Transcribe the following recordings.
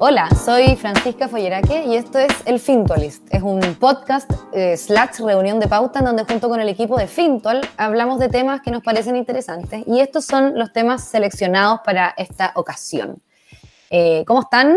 Hola, soy Francisca Folleraque y esto es El Fintualist. Es un podcast eh, slash reunión de pauta en donde junto con el equipo de Fintual hablamos de temas que nos parecen interesantes y estos son los temas seleccionados para esta ocasión. Eh, ¿Cómo están?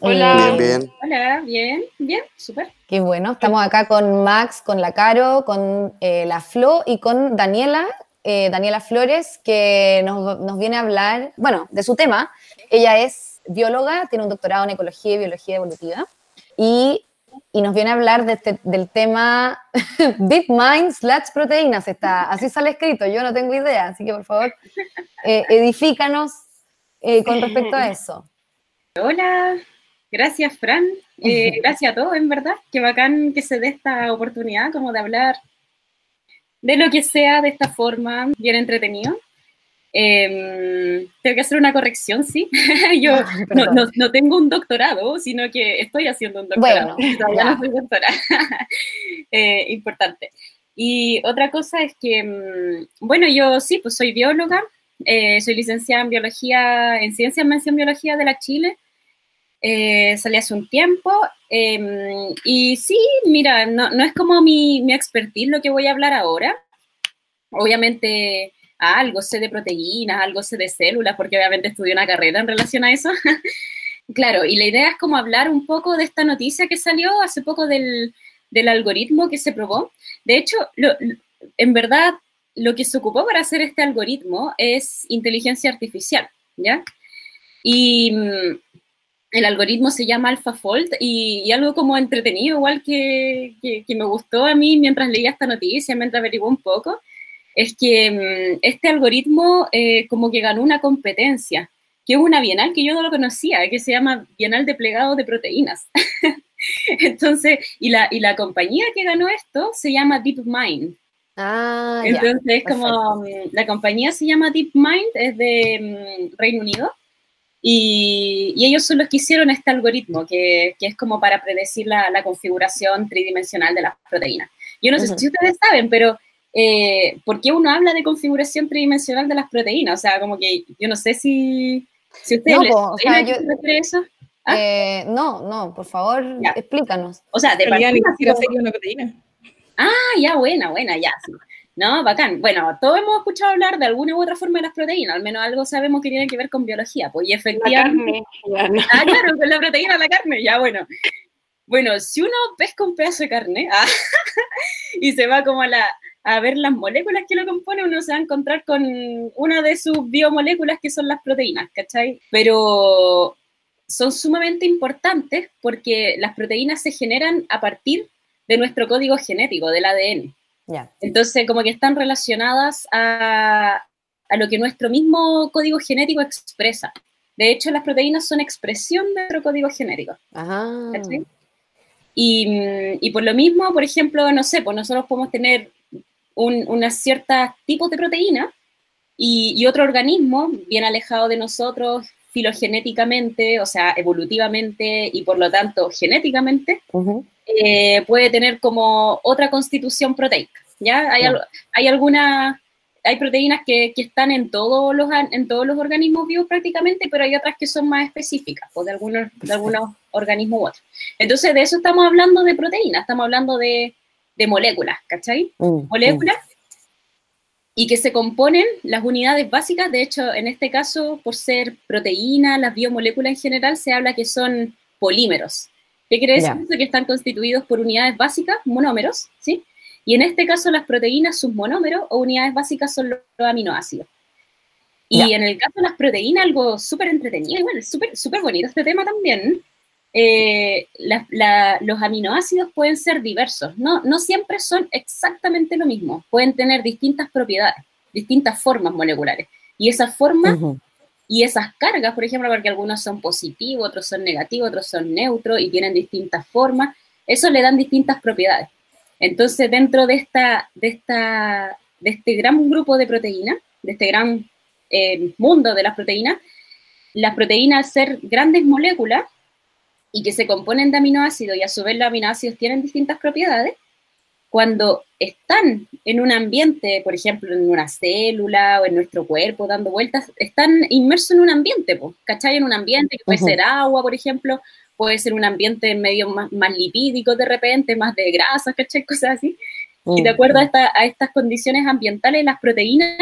Hola. Bien, bien. Hola, bien, bien, súper. Qué bueno, estamos acá con Max, con la Caro, con eh, la Flo y con Daniela, eh, Daniela Flores, que nos, nos viene a hablar, bueno, de su tema. Ella es bióloga, tiene un doctorado en ecología y biología evolutiva, y, y nos viene a hablar de este- del tema Deep Mind slash proteínas. Está, así sale escrito, yo no tengo idea, así que por favor, eh, edifícanos eh, con respecto a eso. Hola, gracias Fran, Eh, gracias a todos, en verdad, qué bacán que se dé esta oportunidad como de hablar de lo que sea de esta forma, bien entretenido. Em, tengo que hacer una corrección, sí. Yo Ay, no, perdón. no- no tengo un doctorado, sino que estoy haciendo un doctorado. Bueno, Todavía ya. no soy doctora. Eh, importante. Y otra cosa es que, mm, bueno, yo sí, pues soy bióloga, eh, soy licenciada en biología, en ciencias mención biología de la Chile. Eh, salí hace un tiempo em, y sí, mira, no, no es como mi, mi expertise lo que voy a hablar ahora. Obviamente algo sé de proteínas, algo sé de células, porque obviamente estudié una carrera en relación a eso. claro, y la idea es como hablar un poco de esta noticia que salió hace poco del, del algoritmo que se probó. De hecho, en verdad, lo que se ocupó para hacer este algoritmo es inteligencia artificial, ¿ya? Y mm, el algoritmo se llama AlphaFold y, y algo como entretenido, igual que, que, que me gustó a mí mientras leía esta noticia, mientras averigué un poco, es que mm, este algoritmo eh, como que ganó una competencia, que es una bienal que yo no lo conocía, que se llama Bienal de Plegado de Proteínas. Entonces, y la, y la compañía que ganó esto se llama DeepMind. Ah. Entonces, es como mm, la compañía se llama DeepMind, es de mm, Reino Unido, y, y ellos son los que hicieron este algoritmo, que, que es como para predecir la, la configuración tridimensional de las proteínas. Yo no sé Ujú. si ustedes saben, pero eh, ¿por qué uno habla de configuración tridimensional de las proteínas? O sea, como que yo no sé si, si ustedes No, les po, o sea, yo- eso. ¿Ah? Eh, no, no, por favor, Ya. explícanos. O sea, de partida, sería una proteína. Ah, ya, buena, buena, ya, sí. No, bacán. Bueno, todos hemos escuchado hablar de alguna u otra forma de las proteínas, al menos algo sabemos que tiene que ver con biología, pues, y La efectivamente... carne. ya, no. Ah, claro, con la proteína de la carne, ya, bueno. Bueno, si uno pesca un pedazo de carne ah, y se va como a, la, a ver las moléculas que lo componen, uno se va a encontrar con una de sus biomoléculas que son las proteínas, ¿cachai? Pero son sumamente importantes porque las proteínas se generan a partir de nuestro código genético, del ADN. Ya. Entonces, como que están relacionadas a, a lo que nuestro mismo código genético expresa. De hecho, las proteínas son expresión de nuestro código genético. Ajá. ¿cachai? Y, y por lo mismo, por ejemplo, no sé, pues nosotros podemos tener un, unas ciertas tipos de proteína y, y otro organismo bien alejado de nosotros filogenéticamente, o sea, evolutivamente y por lo tanto genéticamente, eh, puede tener como otra constitución proteica. ¿ya? Hay, hay algunas, hay proteínas que, que están en todos, los, en todos los organismos vivos prácticamente, pero hay otras que son más específicas, pues, de algunos, de algunos organismos u otros. Entonces, de eso estamos hablando de proteínas, estamos hablando de, de moléculas, ¿cachai? Mm, Moléculas y que se componen las unidades básicas, de hecho, en este caso, por ser proteína, las biomoléculas en general, se habla que son polímeros. ¿Qué quiere decir? Que están constituidos por unidades básicas, monómeros, ¿sí? Y en este caso, las proteínas, sus monómeros o unidades básicas son los, aminoácidos. Y en el caso de las proteínas, algo súper entretenido, y bueno, súper súper bonito este tema también. Eh, la- la- los aminoácidos pueden ser diversos, no, no siempre son exactamente lo mismo, pueden tener distintas propiedades, distintas formas moleculares. Y esas formas y esas cargas, por ejemplo, porque algunos son positivos, otros son negativos, otros son neutros y tienen distintas formas, eso le dan distintas propiedades. Entonces, dentro de, esta, de, esta, de este gran grupo de proteínas, de este gran eh, mundo de las proteínas, las proteínas, al ser grandes moléculas y que se componen de aminoácidos y a su vez los aminoácidos tienen distintas propiedades, cuando están en un ambiente, por ejemplo, en una célula o en nuestro cuerpo dando vueltas, están inmersos en un ambiente, ¿cachai? En un ambiente que puede ser agua, por ejemplo, puede ser un ambiente medio más, más lipídico de repente, más de grasas, ¿cachai? Cosas así. Y de acuerdo a, estas condiciones ambientales, las proteínas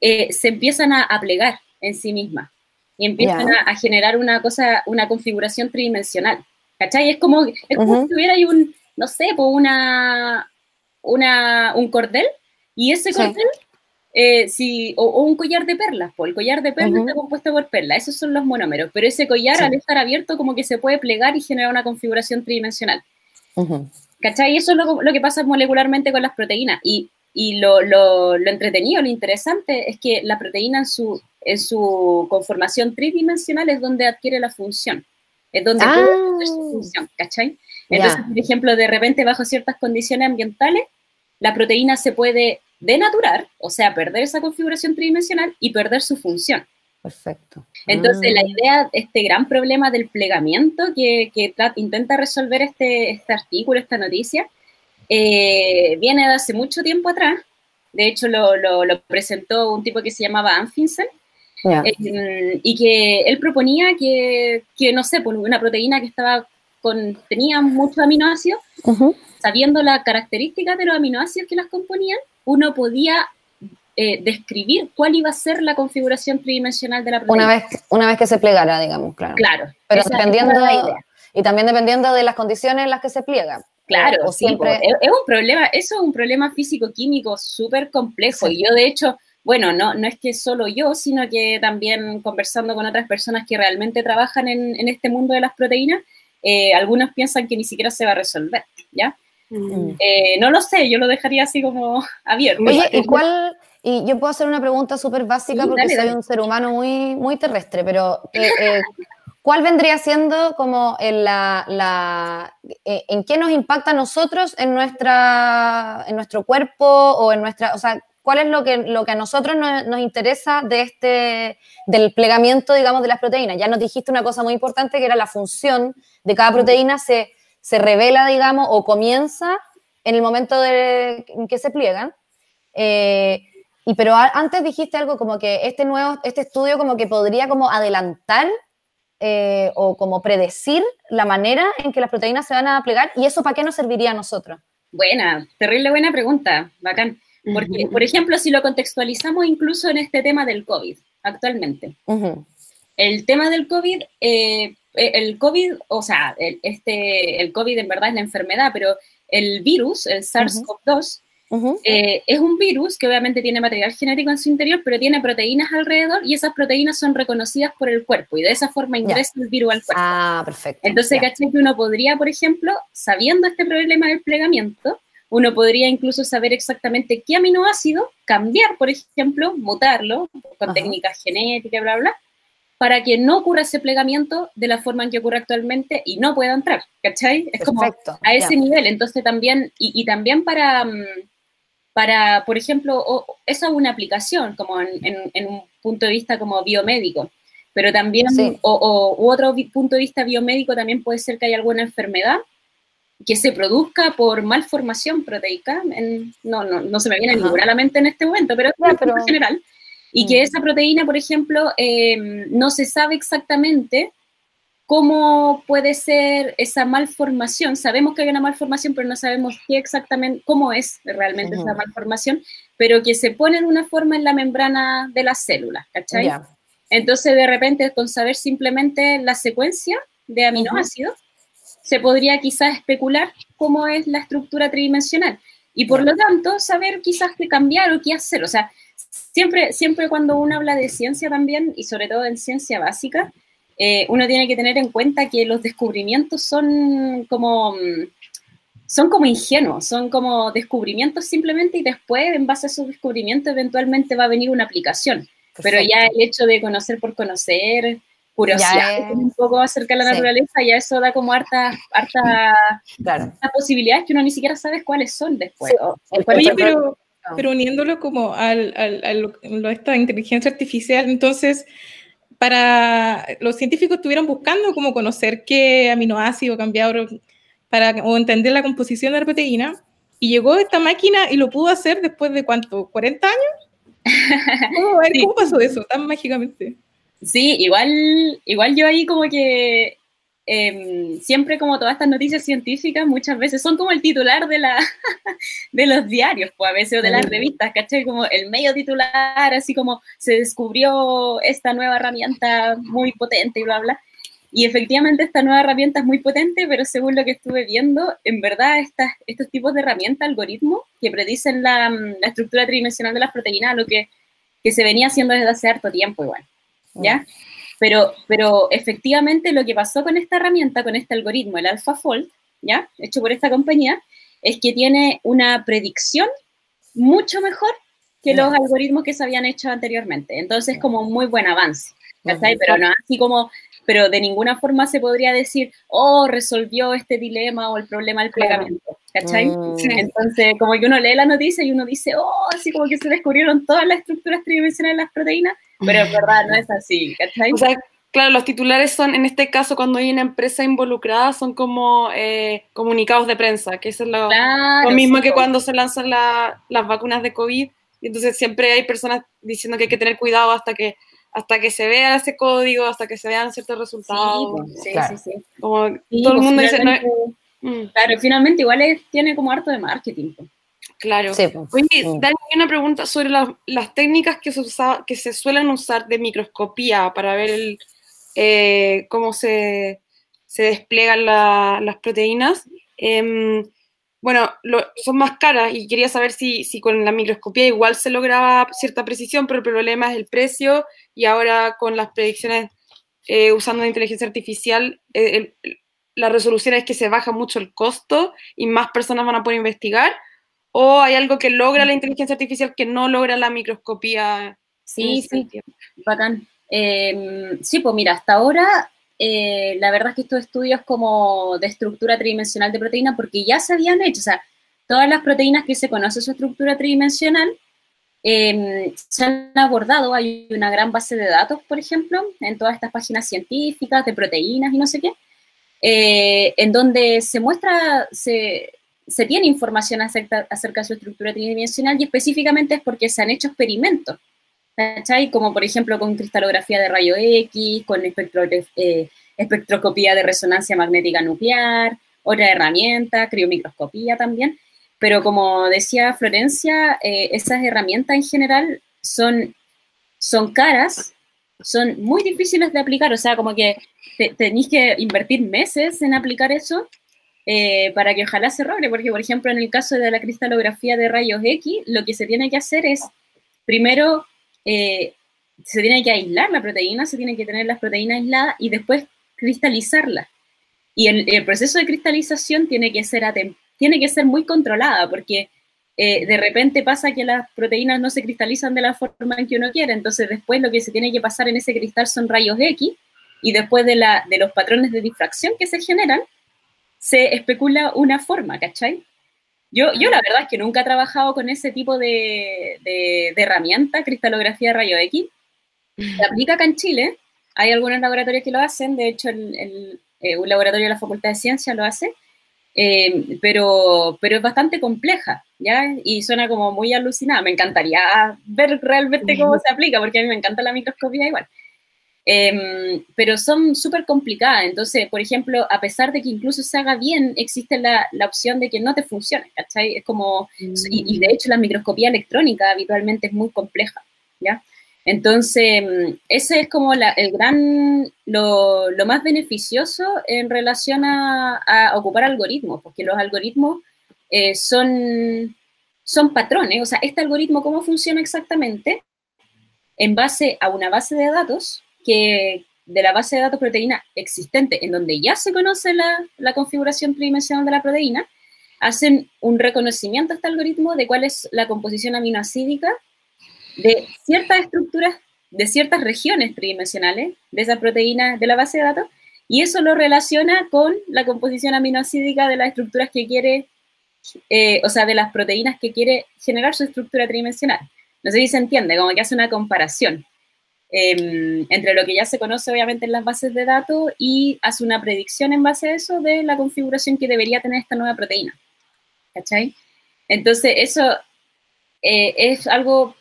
eh, se empiezan a, plegar en sí mismas y empiezan a, generar una cosa, una configuración tridimensional. ¿Cachai? Es como, es como si hubiera un, no sé, pues una, una, un cordel y ese cordel, eh, si, o, un collar de perlas, pues el collar de perlas está compuesto por perlas, esos son los monómeros, pero ese collar al estar abierto como que se puede plegar y generar una configuración tridimensional. ¿Cachai? Eso es lo, lo, que pasa molecularmente con las proteínas. Y, y lo, lo, lo, entretenido, lo interesante es que la proteína en su, en su conformación tridimensional es donde adquiere la función, es donde ah. puede su función, ¿cachai? Entonces, por ejemplo, de repente bajo ciertas condiciones ambientales, la proteína se puede denaturar, o sea, perder esa configuración tridimensional y perder su función. Perfecto. Entonces, la mm. idea, este gran problema del plegamiento que, que intenta resolver este, este, artículo, esta noticia, eh, viene de hace mucho tiempo atrás. De hecho, lo, lo, presentó un tipo que se llamaba Anfinsen, eh, y que él proponía que, que, no sé, por una proteína que estaba con, tenía muchos aminoácidos, sabiendo las características de los aminoácidos que las componían, uno podía eh, describir cuál iba a ser la configuración tridimensional de la proteína. Una vez, una vez que se plegara, digamos, claro. Claro. Pero dependiendo, y también dependiendo de las condiciones en las que se pliega. Claro, o siempre... es, un problema, eso es un problema físico-químico súper complejo. Y yo, de hecho, bueno, no, no es que solo yo, sino que también conversando con otras personas que realmente trabajan en, este mundo de las proteínas, eh, algunos piensan que ni siquiera se va a resolver, ¿ya? Mm. Eh, no lo sé, yo lo dejaría así como abierto. Oye, ¿y cuál, y yo puedo hacer una pregunta súper básica porque soy un ser humano muy, muy terrestre, pero eh, eh, ¿cuál vendría siendo como en, la, la eh, en qué nos impacta a nosotros en, nuestra, en nuestro cuerpo o en nuestra, o sea, cuál es lo que, lo que a nosotros nos, nos, interesa de este, del plegamiento, digamos, de las proteínas? Ya nos dijiste una cosa muy importante que era la función de cada proteína se, se revela, digamos, o comienza en el momento de, en que se pliegan. Eh, y pero antes dijiste algo como que este nuevo, este estudio como que podría como adelantar eh, o como predecir la manera en que las proteínas se van a plegar y eso para qué nos serviría a nosotros. Buena, terrible buena pregunta, bacán. Porque, por ejemplo, si lo contextualizamos incluso en este tema del COVID actualmente. El tema del COVID, eh, el COVID, o sea, el, este, el COVID en verdad es la enfermedad, pero el virus, el SARS-CoV-2, eh, es un virus que obviamente tiene material genético en su interior, pero tiene proteínas alrededor y esas proteínas son reconocidas por el cuerpo y de esa forma ingresa el virus al cuerpo. Ah, perfecto. Entonces, ¿cachai? Que uno podría, por ejemplo, sabiendo este problema del plegamiento, uno podría incluso saber exactamente qué aminoácido cambiar, por ejemplo, mutarlo con técnicas genéticas, bla, bla, para que no ocurra ese plegamiento de la forma en que ocurre actualmente y no pueda entrar, ¿cachai? Es como a ese nivel. Entonces también, y, también para, mm, para, por ejemplo, eso es una aplicación como en, un punto de vista como biomédico, pero también, o, u otro punto de vista biomédico también puede ser que haya alguna enfermedad que se produzca por malformación proteica, no, no, no, se me viene ninguna a la mente en este momento, pero, en general, y que mm. esa proteína, por ejemplo, eh, no se sabe exactamente cómo puede ser esa malformación. Sabemos que hay una malformación, pero no sabemos qué exactamente, cómo es realmente esa malformación, pero que se pone de una forma en la membrana de las células, ¿cachai? Entonces, de repente, con saber simplemente la secuencia de aminoácidos, se podría quizás especular cómo es la estructura tridimensional. Y por lo tanto, saber quizás qué cambiar o qué hacer. O sea, siempre, siempre cuando uno habla de ciencia también, y sobre todo en ciencia básica, eh, uno tiene que tener en cuenta que los descubrimientos son como, son como ingenuos, son como descubrimientos simplemente y después, en base a esos descubrimientos, eventualmente va a venir una aplicación. Pero ya el hecho de conocer por conocer, curiosidad. un poco acerca de la naturaleza, ya eso da como harta, harta, posibilidades que uno ni siquiera sabe cuáles son después. pero, pero uniéndolo como al, al, a esta inteligencia artificial, entonces para los científicos estuvieron buscando cómo conocer qué aminoácido cambiaron para o entender la composición de la proteína y llegó esta máquina y lo pudo hacer después de cuánto, 40 años. ¿Cómo, pasó eso tan mágicamente? Sí, igual, igual yo ahí como que em, siempre como todas estas noticias científicas muchas veces son como el titular de, la, de los diarios, pues a veces o de las revistas, ¿cachai? Como el medio titular, así como se descubrió esta nueva herramienta muy potente y bla, bla. Y efectivamente esta nueva herramienta es muy potente, pero según lo que estuve viendo, en verdad estas, estos tipos de herramientas, algoritmos, que predicen la, la, estructura tridimensional de las proteínas, lo que, que se venía haciendo desde hace harto tiempo igual, ¿ya? Mm. Pero, pero efectivamente lo que pasó con esta herramienta, con este algoritmo, el AlphaFold, ¿ya? Hecho por esta compañía, es que tiene una predicción mucho mejor que los algoritmos que se habían hecho anteriormente. Entonces, como un muy buen avance. Pero no así como pero de ninguna forma se podría decir, oh, resolvió este dilema o el problema del plegamiento, ¿cachai? Mm. Entonces, como que uno lee la noticia y uno dice, oh, así como que se descubrieron todas las estructuras tridimensionales de las proteínas, pero en verdad no es así, ¿cachai? O sea, claro, los titulares son, en este caso, cuando hay una empresa involucrada, son como eh, comunicados de prensa, que es lo, mismo que cuando se lanzan las vacunas de COVID, y entonces siempre hay personas diciendo que hay que tener cuidado hasta que hasta que se vea ese código, hasta que se vean ciertos resultados. Sí, sí, sí, Como todo el pues mundo dice... Mm. Claro, finalmente igual tiene como harto de marketing. Claro. Sí, pues. Oye. Dani, una pregunta sobre las técnicas que se, que se suelen usar de microscopía para ver el, eh, cómo se, se despliegan las proteínas. Em, bueno, son más caras y quería saber si, si, con la microscopía igual se lograba cierta precisión, pero el problema es el precio y ahora con las predicciones eh, usando la inteligencia artificial, eh, la resolución es que se baja mucho el costo y más personas van a poder investigar, o hay algo que logra la inteligencia artificial que no logra la microscopía. Sí, sí, bacán. Em, sí, pues mira, hasta ahora eh, la verdad es que estos estudios como de estructura tridimensional de proteína, porque ya se habían hecho, o sea, todas las proteínas que se conoce su estructura tridimensional em, se han abordado, hay una gran base de datos, por ejemplo, en todas estas páginas científicas de proteínas y no sé qué, eh, en donde se muestra, se, se tiene información acerca, de su estructura tridimensional y específicamente es porque se han hecho experimentos ¿cachai? Como por ejemplo con cristalografía de rayo X, con eh, espectroscopía de resonancia magnética nuclear, otra herramienta, criomicroscopía también. Pero como decía Florencia, eh, esas herramientas en general son, son caras, son muy difíciles de aplicar, o sea, como que tenéis que invertir meses en aplicar eso eh, para que ojalá se logre, porque por ejemplo en el caso de la cristalografía de rayos X, lo que se tiene que hacer es primero eh, se tiene que aislar la proteína, se tiene que tener las proteínas aisladas y después cristalizarla. Y el, proceso de cristalización tiene que ser, tiene que ser muy controlada porque eh, de repente pasa que las proteínas no se cristalizan de la forma en que uno quiere, entonces después lo que se tiene que pasar en ese cristal son rayos X y después de, la, de los patrones de difracción que se generan, se especula una forma, ¿cachai? Yo, yo la verdad es que nunca he trabajado con ese tipo de, de, herramienta, cristalografía de rayo X. Se aplica acá en Chile. Hay algunos laboratorios que lo hacen. De hecho, el, eh, un laboratorio de la Facultad de Ciencias lo hace. Eh, pero, pero es bastante compleja, ¿ya? Y suena como muy alucinada. Me encantaría ver realmente cómo se aplica, porque a mí me encanta la microscopía igual. Em, pero son súper complicadas. Entonces, por ejemplo, a pesar de que incluso se haga bien, existe la, la opción de que no te funcione, ¿cachai? Es como, y, de hecho la microscopía electrónica habitualmente es muy compleja, ¿ya? Entonces, em, ese es como la, el gran, lo, lo, más beneficioso en relación a, a, ocupar algoritmos, porque los algoritmos eh, son, son patrones, o sea, este algoritmo, ¿cómo funciona exactamente? En base a una base de datos, que de la base de datos proteína existente, en donde ya se conoce la, configuración tridimensional de la proteína, hacen un reconocimiento a este algoritmo de cuál es la composición aminoacídica de ciertas estructuras, de ciertas regiones tridimensionales de esa proteína de la base de datos, y eso lo relaciona con la composición aminoacídica de las estructuras que quiere, eh, o sea, de las proteínas que quiere generar su estructura tridimensional. No sé si se entiende, como que hace una comparación. Em, entre lo que ya se conoce obviamente en las bases de datos y hace una predicción en base a eso de la configuración que debería tener esta nueva proteína. ¿Cachai? Entonces, eso eh, es algo,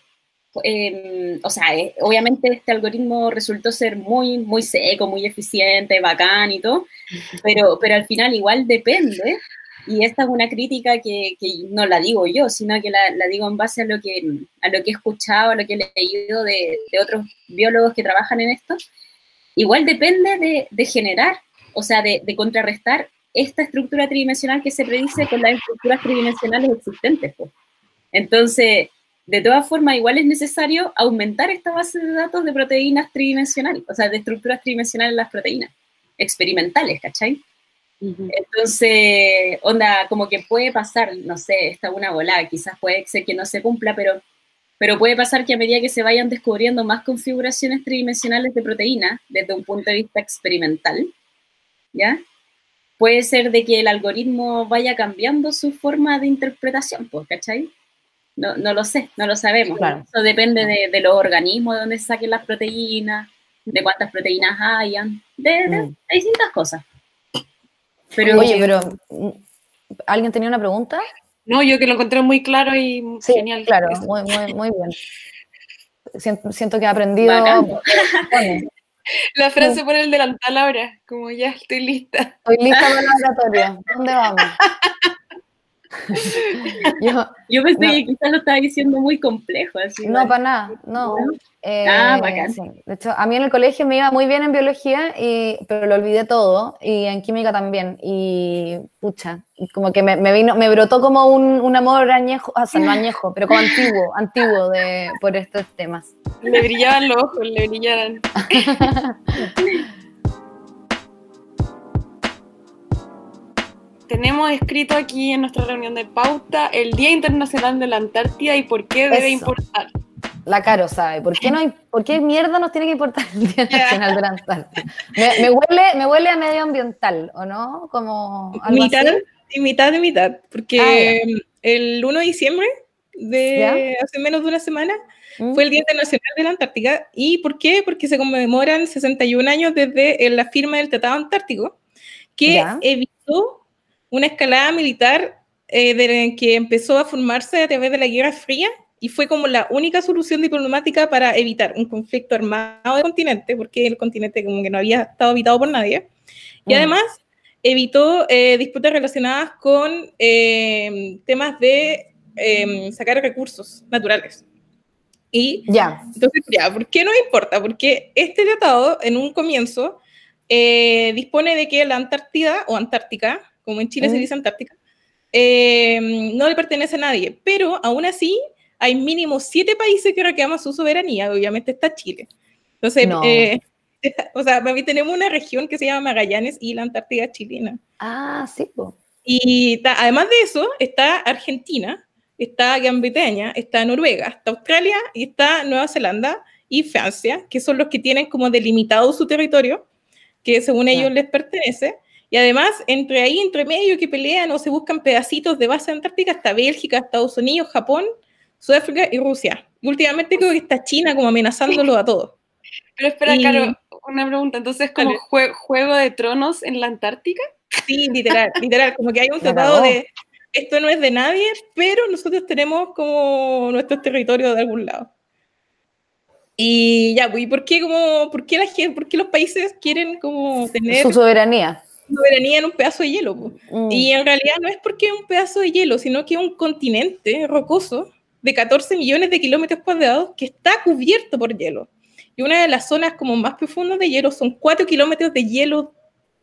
em, o sea, eh, obviamente este algoritmo resultó ser muy, muy seco, muy eficiente, bacán y todo, pero, pero al final igual depende, y esta es una crítica que, no la digo yo, sino que la, la, digo en base a lo que, a lo que he escuchado, a lo que he leído de, otros biólogos que trabajan en esto, igual depende de, generar, o sea, de, de contrarrestar esta estructura tridimensional que se predice con las estructuras tridimensionales existentes. Pues. Entonces, de todas formas, igual es necesario aumentar esta base de datos de proteínas tridimensionales, o sea, de estructuras tridimensionales en las proteínas, experimentales, ¿cachai? Entonces, onda, como que puede pasar, no sé, esta una volada, quizás puede ser que no se cumpla, pero, pero puede pasar que a medida que se vayan descubriendo más configuraciones tridimensionales de proteínas desde un punto de vista experimental, ¿ya? Puede ser de que el algoritmo vaya cambiando su forma de interpretación, pues, ¿cachai? No, no lo sé, no lo sabemos. Eso depende de, de, los organismos, de dónde saquen las proteínas, de cuántas proteínas hayan, de, de, mm. distintas cosas. Pero, Oye, pero ¿alguien tenía una pregunta? No, yo que lo encontré muy claro y sí, genial. Claro, muy, muy, muy bien. Siento, siento que he aprendido. La frase por el delantal ahora, como ya estoy lista. Estoy lista para el laboratorio. ¿Dónde vamos? yo, yo, pensé que quizás lo estaba diciendo muy complejo. Así, no, para nada, no. Eh, ah, bacán. Sí. De hecho, a mí en el colegio me iba muy bien en biología, y, pero lo olvidé todo, y en química también. Y pucha, como que me, me vino, me brotó como un, un amor añejo, o sea, no añejo, pero como antiguo, antiguo de, por estos temas. Le brillaban los ojos, le brillaban. tenemos escrito aquí en nuestra reunión de pauta el Día Internacional de la Antártida y por qué debe importar. La Caro sabe. ¿Por qué, no, ¿Por qué mierda nos tiene que importar el Día Internacional de la Antártida? Me, huele, me huele a medioambiental, ¿o no? Como mitad, y mitad de mitad. Porque ah, el 1 de diciembre de hace menos de una semana mm. fue el Día Internacional de la Antártica. ¿Y por qué? Porque se conmemoran 61 años desde la firma del Tratado Antártico, que evitó una escalada militar eh, que empezó a formarse a través de la Guerra Fría y fue como la única solución diplomática para evitar un conflicto armado del continente, porque el continente como que no había estado habitado por nadie. Y mm. además evitó eh, disputas relacionadas con eh, temas de em, sacar recursos naturales. Y ya. Entonces, ya, ¿por qué no importa? Porque este tratado, en un comienzo, dispone de que la Antártida o Antártica como en Chile se dice Antártica, eh, no le pertenece a nadie, pero aún así hay mínimo siete países que reclaman su soberanía, obviamente está Chile. Entonces, eh, o sea, tenemos una región que se llama Magallanes y la Antártida chilena. Ah, sí. Y además de eso, está Argentina, está Gran Bretaña, está Noruega, está Australia y está Nueva Zelanda y Francia, que son los que tienen como delimitado su territorio, que según ellos les pertenece. Y además, entre ahí, entre medio que pelean o se buscan pedacitos de base antártica, está Bélgica, Estados Unidos, Japón, Sudáfrica y Rusia. últimamente creo que está China como amenazándolo a todos. Pero espera, Caro, una pregunta. Entonces, ¿como juego de tronos en la Antártica? Sí, literal, literal. Como que hay un tratado de esto no es de nadie, pero nosotros tenemos como nuestros territorios de algún lado. Y ya, pues, ¿y por qué, como, por qué la gente, por qué los países quieren como tener... Su soberanía soberanía en un pedazo de hielo. Mm. Y en realidad no es porque es un pedazo de hielo, sino que es un continente rocoso de 14 millones de kilómetros cuadrados que está cubierto por hielo. Y una de las zonas como más profundas de hielo son 4 kilómetros de hielo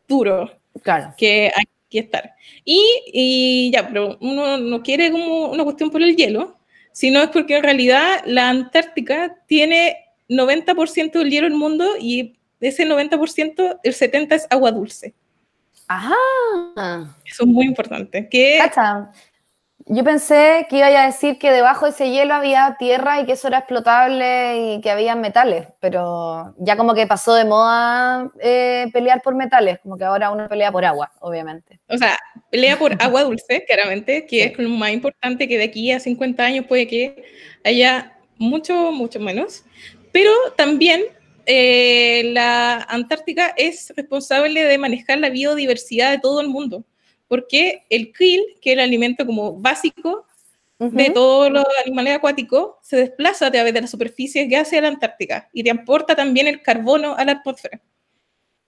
duro claro. que hay que estar. Y, y ya, pero uno no quiere como una cuestión por el hielo, sino es porque en realidad la Antártica tiene 90% del hielo del mundo y de ese 90%, el 70% es agua dulce. Ajá. Eso es muy importante. Que... Cacha. Yo pensé que iba a decir que debajo de ese hielo había tierra y que eso era explotable y que había metales, pero ya como que pasó de moda eh, pelear por metales, como que ahora uno pelea por agua, obviamente. O sea, pelea por agua dulce, claramente, que es lo más importante que de aquí a 50 años puede que haya mucho, mucho menos, pero también eh, la Antártica es responsable de manejar la biodiversidad de todo el mundo, porque el krill, que es el alimento como básico de todos los animales acuáticos se desplaza a través de la superficie hacia la Antártica y te aporta también el carbono a la atmósfera.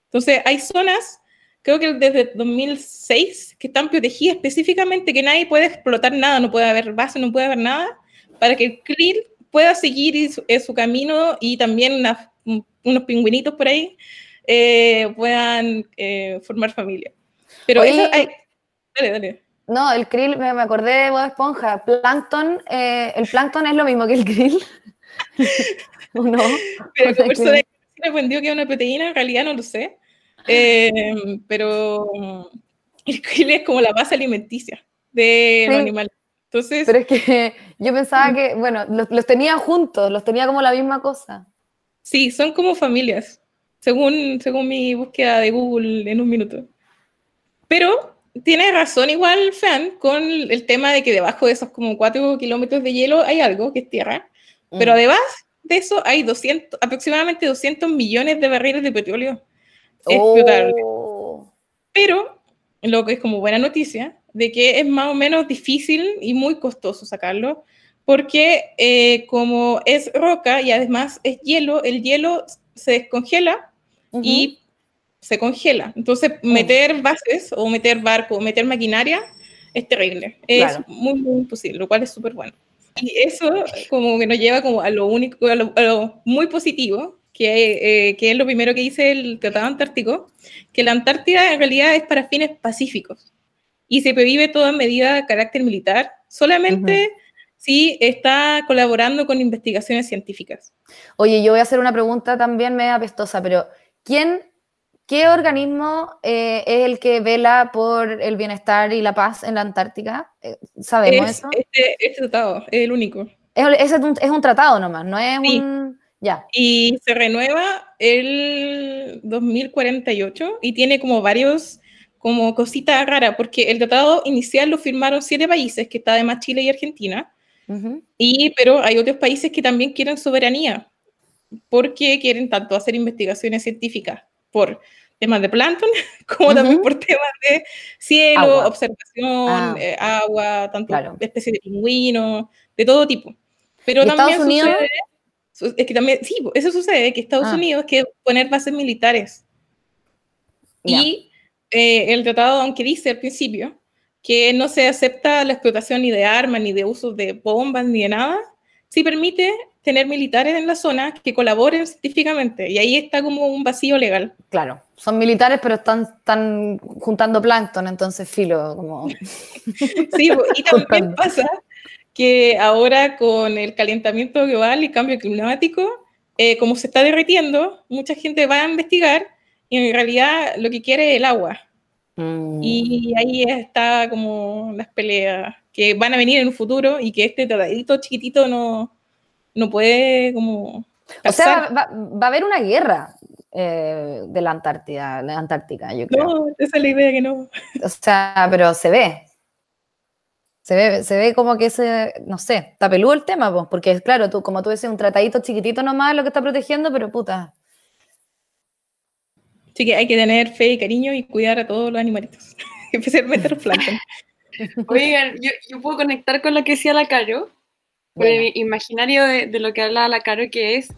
Entonces, hay zonas, creo que desde 2006, que están protegidas específicamente, que nadie puede explotar nada, no puede haber base, no puede haber nada, para que el krill pueda seguir su, su camino y también unos pingüinitos por ahí eh, puedan eh, formar familia. Pero eso hay... Dale, dale. No, el krill, me, acordé de Bob Esponja. Plankton, eh, el plancton es lo mismo que el krill. no? Pero como persona que me aprendió que es una proteína, en realidad no lo sé. Eh, pero el krill es como la base alimenticia de los animales. Entonces, pero es que yo pensaba mm. que, bueno, los, los, tenía juntos, los tenía como la misma cosa. Sí, son como familias, según, según mi búsqueda de Google en un minuto. Pero tiene razón igual, Fan, con el tema de que debajo de esos como 4 kilómetros de hielo hay algo que es tierra, pero mm. además de eso hay 200, aproximadamente 200 millones de barriles de petróleo oh. Pero lo que es como buena noticia, de que es más o menos difícil y muy costoso sacarlo, porque eh, como es roca y además es hielo, el hielo se descongela y se congela. Entonces, meter bases o meter barco o meter maquinaria es terrible. Es muy, muy imposible, lo cual es súper bueno. Y eso como que nos lleva como a lo único, a lo, muy positivo, que, eh, que, es lo primero que dice el Tratado Antártico, que la Antártida en realidad es para fines pacíficos y se prohíbe toda medida de carácter militar, solamente si está colaborando con investigaciones científicas. Oye, yo voy a hacer una pregunta también media apestosa, pero ¿quién ¿Qué organismo eh, es el que vela por el bienestar y la paz en la Antártica? Eh, ¿Sabemos eso? Este, este, tratado, es el único. Es, es, un, tratado nomás, no es un... Ya. Y se renueva el 2048 y tiene como varios, como cositas raras, porque el tratado inicial lo firmaron siete países, que está además Chile y Argentina, y, pero hay otros países que también quieren soberanía, porque quieren tanto hacer investigaciones científicas por temas de plancton, como también por temas de cielo, observación, ah. eh, agua, tanto especies de pingüinos, de todo tipo. Pero también Estados Unidos? Sucede, es que también, sí, eso sucede, que Estados ah. Unidos quiere poner bases militares. Y eh, el tratado, aunque dice al principio que no se acepta la explotación ni de armas, ni de uso de bombas, ni de nada, sí permite tener militares en la zona que colaboren científicamente. Y ahí está como un vacío legal. Claro, son militares, pero están, están juntando plancton, entonces filo, como... sí, y también pasa que ahora con el calentamiento global y cambio climático, eh, como se está derritiendo, mucha gente va a investigar y en realidad lo que quiere es el agua. Mm. Y ahí está como las peleas que van a venir en un futuro y que este tratadito chiquitito no, no puede como... O sea, va, a haber una guerra eh, de la Antártida, la Antártica, yo creo. No, esa es la idea que no. O sea, pero se ve. Se ve, se ve como que ese, no sé, está peludo el tema, pues, porque claro, tú, como tú dices, un tratadito chiquitito nomás lo que está protegiendo, pero puta. Sí que hay que tener fe y cariño y cuidar a todos los animalitos, especialmente los plancton. Oigan, yo, yo, puedo conectar con lo que decía la Caro, con el imaginario de, de, lo que habla la Caro, que es,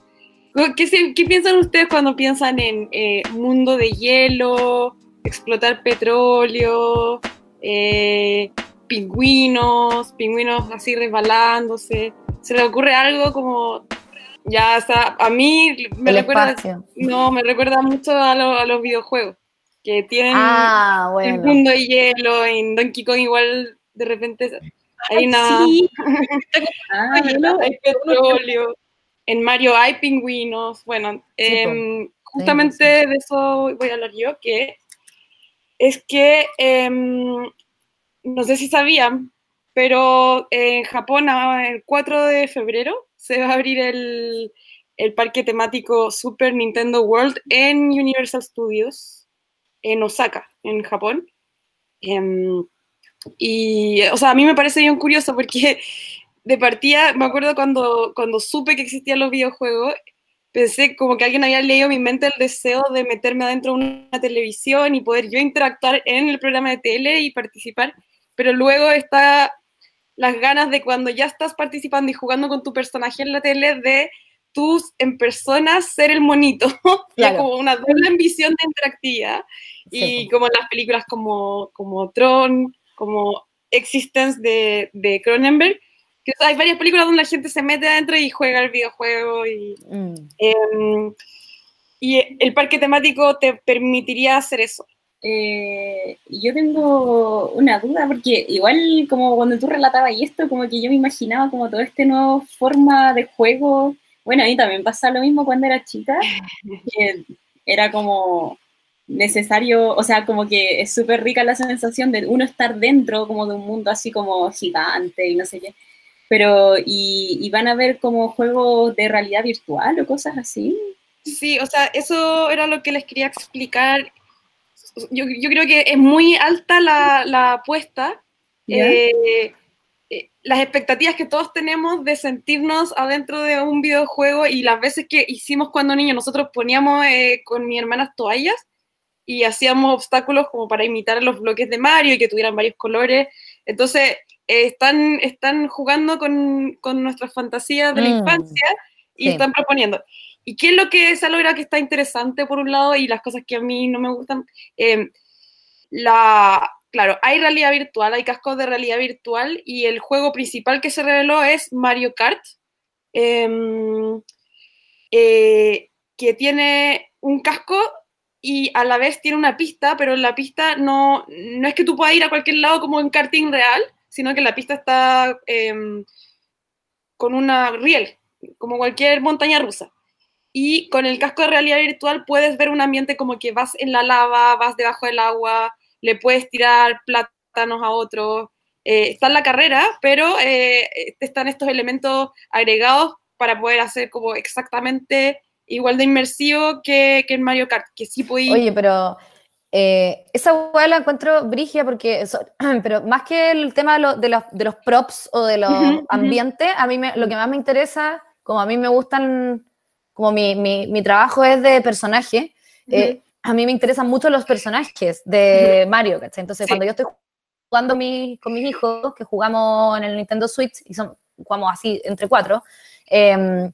¿qué, ¿qué, piensan ustedes cuando piensan en eh, mundo de hielo, explotar petróleo, eh, pingüinos, pingüinos así resbalándose? ¿Se le ocurre algo como ya está, a mí me recuerda, no, me recuerda mucho a, a, los videojuegos que tienen ah, bueno. el mundo de hielo, en Donkey Kong igual de repente hay una... Ah, hay petróleo. En Mario hay pingüinos. Bueno, em, justamente de eso voy a hablar yo, que es que em, no sé si sabían, pero en Japón el 4 de febrero se va a abrir el, parque temático Super Nintendo World en Universal Studios en Osaka, en Japón. Em, y, o sea, a mí me parece bien curioso porque de partida, me acuerdo cuando, cuando supe que existían los videojuegos, pensé como que alguien había leído mi mente el deseo de meterme adentro de una televisión y poder yo interactuar en el programa de tele y participar, pero luego está las ganas de cuando ya estás participando y jugando con tu personaje en la tele de tú en persona ser el monito. Claro. como una doble ambición de interactividad. Y como en las películas como, como Tron, como Existence de, de Cronenberg, que hay varias películas donde la gente se mete adentro y juega el videojuego y, mm. em, y el parque temático te permitiría hacer eso. Eh, yo tengo una duda, porque igual como cuando tú relatabas y esto, como que yo me imaginaba como todo este nuevo forma de juego. Bueno, a mí también pasa lo mismo cuando era chica, que era como necesario, o sea, como que es súper rica la sensación de uno estar dentro como de un mundo así como gigante y no sé qué. Pero, ¿y, van a ver como juegos de realidad virtual o cosas así? Sí, o sea, eso era lo que les quería explicar. Yo, yo creo que es muy alta la, la apuesta. Eh, eh, las expectativas que todos tenemos de sentirnos adentro de un videojuego y las veces que hicimos cuando niños, nosotros poníamos eh, con mi hermana toallas y hacíamos obstáculos como para imitar los bloques de Mario y que tuvieran varios colores. Entonces, están, están jugando con, con nuestras fantasías de la mm, infancia y están proponiendo. ¿Y qué es lo que se logra que está interesante por un lado y las cosas que a mí no me gustan? Em, la, claro, hay realidad virtual, hay cascos de realidad virtual y el juego principal que se reveló es Mario Kart, em, eh, que tiene un casco y a la vez tiene una pista, pero la pista no, no es que tú puedas ir a cualquier lado como en karting real, sino que la pista está em, con una riel, como cualquier montaña rusa. Y con el casco de realidad virtual puedes ver un ambiente como que vas en la lava, vas debajo del agua, le puedes tirar plátanos a otros. Eh, está en la carrera, pero eh, están estos elementos agregados para poder hacer como exactamente igual de inmersivo que, que en Mario Kart, que sí puede Oye, pero eh, esa hueá la encuentro brigia porque, pero más que el tema de, los, de los, props o de los ambientes, a mí lo que más me interesa, como a mí me gustan, como mi, mi, trabajo es de personaje, eh, a mí me interesan mucho los personajes de Mario, ¿cachai? Entonces, cuando yo estoy jugando con mis hijos, que jugamos en el Nintendo Switch, y son, jugamos así entre cuatro, eh,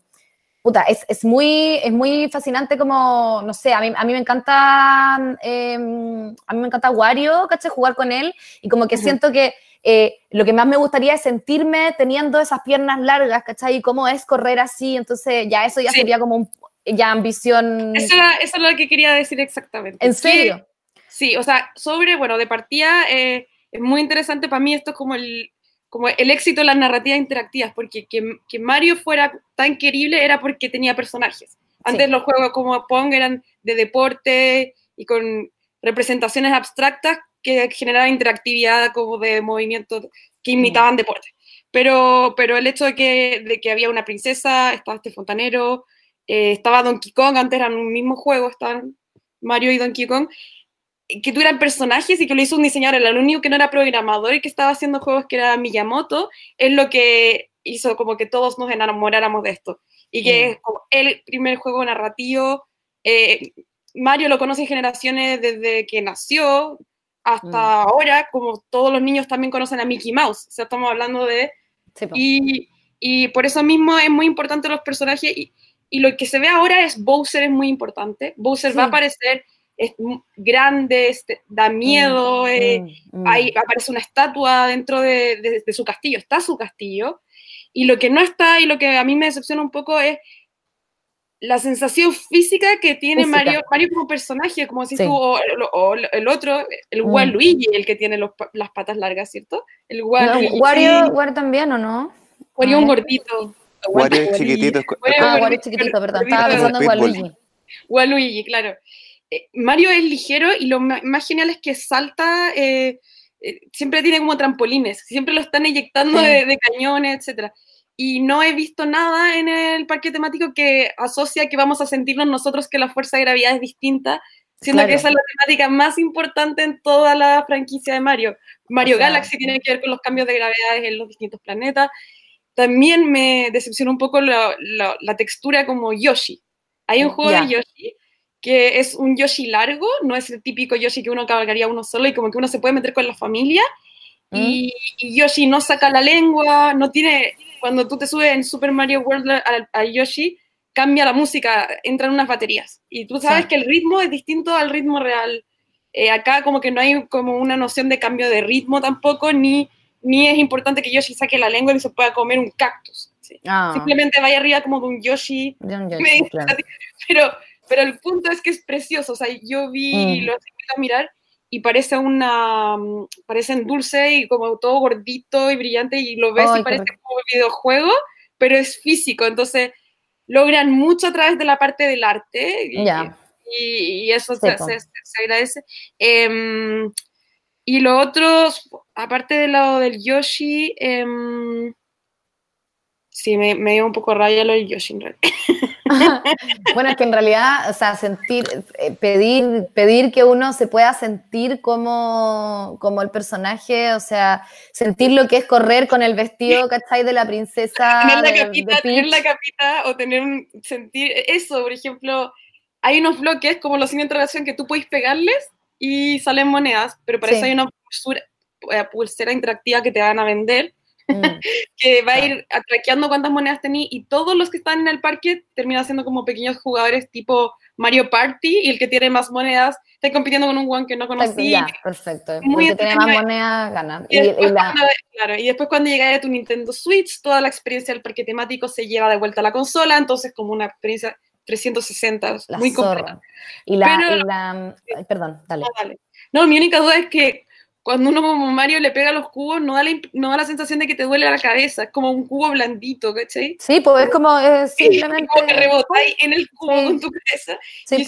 puta, es, es, muy, es muy fascinante como, no sé, a mí, a mí me encanta, em, a mí me encanta Wario, ¿cachai? Jugar con él y como que siento que eh, lo que más me gustaría es sentirme teniendo esas piernas largas, ¿cachai? Y cómo es correr así, entonces ya eso ya sería como un, ya ambición. Eso, eso, es lo que quería decir exactamente. ¿En serio? sí, o sea, sobre, bueno, de partida, eh, es muy interesante para mí esto es como el, como el éxito de las narrativas interactivas, porque que, que, Mario fuera tan querible era porque tenía personajes. Antes los juegos como Pong eran de deporte y con representaciones abstractas que generaban interactividad como de movimientos que imitaban deporte. Pero, pero el hecho de que, de que había una princesa, estaba este fontanero, eh, estaba Donkey Kong, antes eran un mismo juego, estaban Mario y Donkey Kong, que tuvieran personajes y que lo hizo un diseñador, el único que no era programador y que estaba haciendo juegos que era Miyamoto, es lo que hizo como que todos nos enamoráramos de esto. Y que mm. es como el primer juego narrativo. Eh, Mario lo conoce generaciones desde que nació hasta mm. ahora, como todos los niños también conocen a Mickey Mouse. O sea, estamos hablando de... y, y, por eso mismo es muy importante los personajes. Y, y, lo que se ve ahora es Bowser es muy importante. Bowser va a aparecer es grande, este, da miedo, mm, eh, mm, mm. ahí aparece una estatua dentro de, su castillo, está su castillo, y lo que no está y lo que a mí me decepciona un poco es la sensación física que tiene Mario, Mario como personaje, como si tú, o, el otro, el Waluigi, el que tiene las patas largas, ¿cierto? El Wario, Wario, también, ¿o no? Wario un gordito. Wario es chiquitito. Ah, Wario es chiquitito, perdón, estaba pensando en Waluigi. Waluigi, claro. Eh, Mario es ligero y lo más genial es que salta, eh, eh, siempre tiene como trampolines, siempre lo están eyectando de, cañones, etc. Y no he visto nada en el parque temático que asocia que vamos a sentirnos nosotros que la fuerza de gravedad es distinta, siendo que esa es la temática más importante en toda la franquicia de Mario. Mario Galaxy tiene que ver con los cambios de gravedades en los distintos planetas. También me decepciona un poco la, textura como Yoshi. Hay un juego de Yoshi que es un Yoshi largo, no es el típico Yoshi que uno cabalgaría uno solo y como que uno se puede meter con la familia. y, Yoshi no saca la lengua, no tiene, cuando tú te subes en Super Mario World a, Yoshi, cambia la música, entran unas baterías. Y tú sabes que el ritmo es distinto al ritmo real. Eh, acá como que no hay como una noción de cambio de ritmo tampoco, ni, ni es importante que Yoshi saque la lengua y se pueda comer un cactus. Ah. Simplemente vaya arriba como de un Yoshi. pero, pero el punto es que es precioso. O sea, yo vi, mm. lo a mirar y parece una, mm, parecen dulce y como todo gordito y brillante y lo ves y parece como un videojuego, pero es físico, entonces logran mucho a través de la parte del arte y, y, eso se, agradece. Em, y lo otro, aparte de lo del Yoshi, em, sí, me, me dio un poco raya lo del Yoshi en realidad. bueno, es que en realidad, o sea, sentir, eh, pedir, pedir que uno se pueda sentir como, como el personaje, o sea, sentir lo que es correr con el vestido, ¿cachai? De la princesa. Tener la capita, tener la capita o tener un sentir, eso, por ejemplo, hay unos bloques como los sin interacción que tú puedes pegarles y salen monedas, pero para eso hay una eh, pulsera interactiva que te van a vender Mm. que va a ir atraqueando cuántas monedas tenés y todos los que están en el parque terminan siendo como pequeños jugadores tipo Mario Party y el que tiene más monedas está compitiendo con un one que no conocí. perfecto. Muy el que tiene más monedas gana. Y, después, Cuando, claro, y después cuando llega a tu Nintendo Switch, toda la experiencia del parque temático se lleva de vuelta a la consola, entonces como una experiencia 360, muy completa. Y la, perdón, dale. No, dale. No, mi única duda es que cuando uno como Mario le pega los cubos, no da la, no da la sensación de que te duele la cabeza, es como un cubo blandito, ¿cachai? Sí, pues es como simplemente... como que rebotáis en el cubo con tu cabeza. Sí, y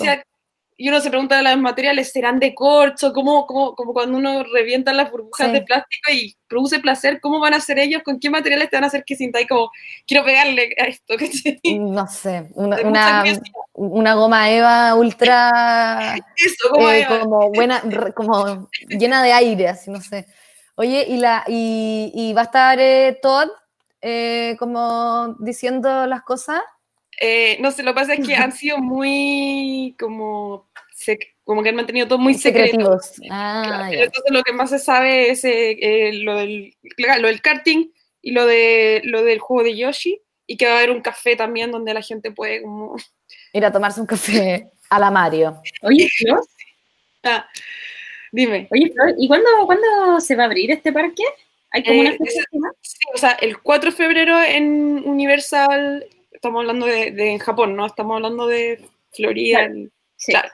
uno se pregunta de los materiales, ¿serán de corcho? ¿Cómo, cómo, como cuando uno revienta las burbujas de plástico y produce placer, ¿cómo van a ser ellos? ¿Con qué materiales te van a hacer que sintáis como, quiero pegarle a esto? No sé, una, una, goma Eva ultra... Eso, goma eh, Como, buena, como llena de aire, así, no sé. Oye, ¿y, la, y, y va a estar eh, Todd eh, como diciendo las cosas? Eh, no sé, lo que pasa es que han sido muy como, como que han mantenido todo muy secreto. Ah, entonces lo que más se sabe es eh, eh, lo, del, lo del karting y lo, de, lo del juego de Yoshi y que va a haber un café también donde la gente puede como... Ir a tomarse un café a la Mario. Oye, Flor. Ah, dime. Oye, Flor, ¿y cuándo, cuándo se va a abrir este parque? ¿Hay como una fecha? Sí, o sea, el 4 de febrero en Universal estamos hablando de, en Japón, ¿no? Estamos hablando de Florida. Claro.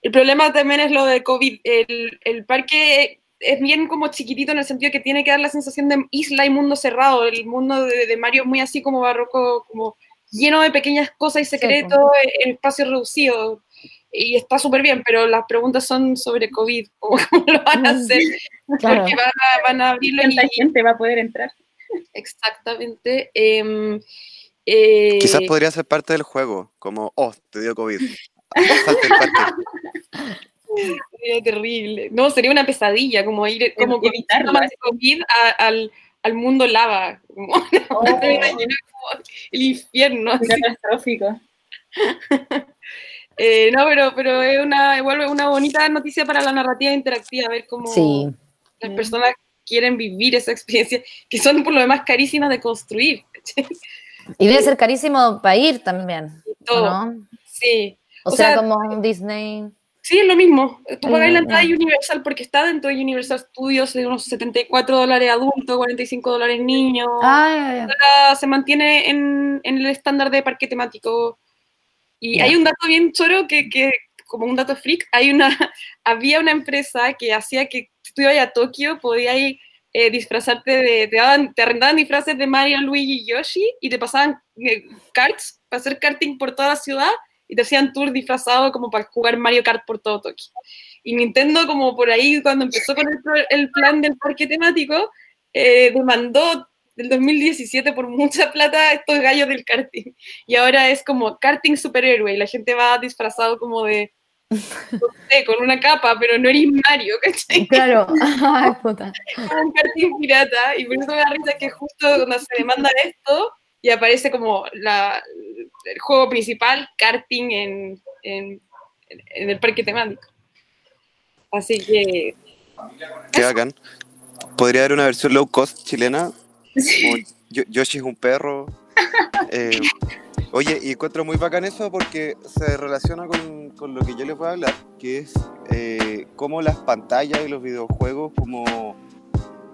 El problema también es lo de COVID. El, el, parque es bien como chiquitito en el sentido que tiene que dar la sensación de isla y mundo cerrado. El mundo de, Mario es muy así como barroco, como lleno de pequeñas cosas y secretos en espacio reducido. Y está súper bien, pero las preguntas son sobre COVID, cómo, lo van a hacer, porque van a, van a abrirlo. ¿Cuánta gente va a poder entrar? Exactamente. Eh, eh, Quizás podría ser parte del juego, como, oh, te dio COVID. sería terrible. No, sería una pesadilla, como ir, como evitar COVID al, al, mundo lava. Como, oh. el infierno. Catastrófico. Eh, no, pero, pero es una, igual una bonita noticia para la narrativa interactiva, ver cómo las personas quieren vivir esa experiencia, que son por lo demás carísimas de construir. Y debe ser carísimo para ir también. ¿no? Sí. O, sea, como Disney. Sí, es lo mismo. Tú pagas la entrada Universal porque está dentro de Universal Studios de unos 74 dólares adultos, 45 dólares niños. Ah, Se mantiene en, en, el estándar de parque temático. Y hay un dato bien choro que, que, como un dato freak, hay una, había una empresa que hacía que tú ibas a Tokio, podías ir eh, disfrazarte de, te, daban, te arrendaban disfraces de Mario, Luigi y Yoshi y te pasaban eh, para hacer karting por toda la ciudad y te hacían tour disfrazado como para jugar Mario Kart por todo Tokio. Y Nintendo, como por ahí, cuando empezó con el, plan del parque temático, eh, demandó del 2017 por mucha plata estos gallos del karting. Y ahora es como karting superhéroe y la gente va disfrazado como de con una capa, pero no eres Mario, ¿cachai? Claro, Ay, puta. un karting pirata, y por eso me da risa que justo cuando se demanda esto, y aparece como la, el juego principal, karting en, en, en el parque temático. Así que... Qué hagan. podría haber una versión low cost chilena. Yoshi es un perro. Eh, oye, y encuentro muy bacán eso porque se relaciona con, con lo que yo les voy a hablar, que es eh, cómo las pantallas y los videojuegos como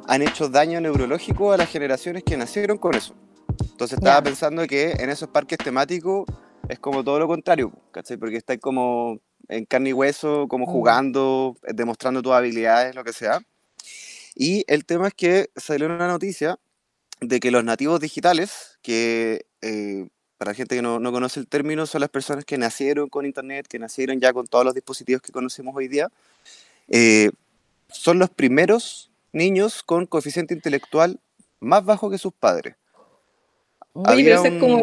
han hecho daño neurológico a las generaciones que nacieron con eso. Entonces estaba pensando que en esos parques temáticos es como todo lo contrario, ¿cachai? Porque estáis como en carne y hueso, como mm. jugando, demostrando tus habilidades, lo que sea. Y el tema es que salió una noticia de que los nativos digitales, que eh, para la gente que no, no, conoce el término, son las personas que nacieron con Internet, que nacieron ya con todos los dispositivos que conocemos hoy día, eh, son los primeros niños con coeficiente intelectual más bajo que sus padres. Había un... como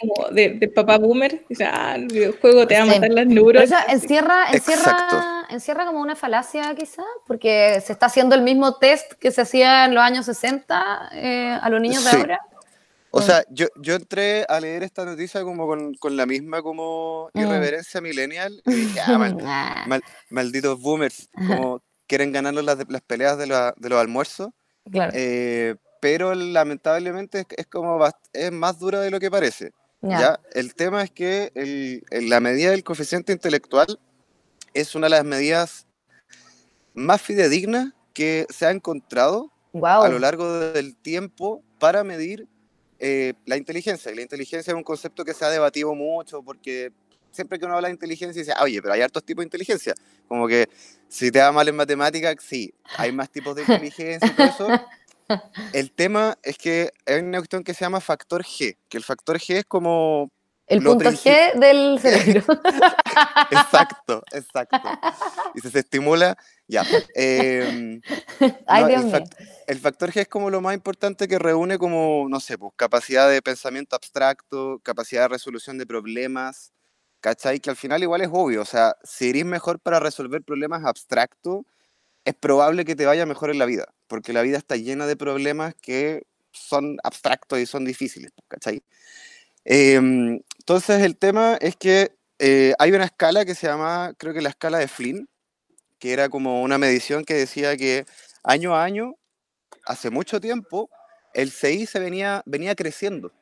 como de, papá boomer, dice, ah, el videojuego te va a matar las neuronas. encierra, encierra, encierra como una falacia quizá, porque se está haciendo el mismo test que se hacía en los años 60 eh, a los niños de ahora. O sea, yo, yo entré a leer esta noticia como con, con la misma como mm. irreverencia millennial y dije, ah, mal, malditos boomers, como quieren ganarnos las, las peleas de, la, de los almuerzos. Claro. Eh, pero lamentablemente es, como es más dura de lo que parece. ¿ya? El tema es que el, la medida del coeficiente intelectual es una de las medidas más fidedignas que se ha encontrado a lo largo del tiempo para medir eh, la inteligencia. Y la inteligencia es un concepto que se ha debatido mucho porque siempre que uno habla de inteligencia dice, oye, pero hay hartos tipos de inteligencia. Como que si te va mal en matemáticas, sí, hay más tipos de inteligencia y todo eso. El tema es que hay una cuestión que se llama factor G, que el factor G es como... El punto G del cerebro. exacto, exacto. Y si se estimula, ya. Em, el, factor G es como lo más importante que reúne como, no sé, pues capacidad de pensamiento abstracto, capacidad de resolución de problemas, ¿cachai? Que al final igual es obvio, o sea, si eres mejor para resolver problemas abstractos, es probable que te vaya mejor en la vida, porque la vida está llena de problemas que son abstractos y son difíciles, ¿cachai? Em, entonces el tema es que eh, hay una escala que se llama, creo que la escala de Flynn, que era como una medición que decía que año a año, hace mucho tiempo, el CI se venía, venía creciendo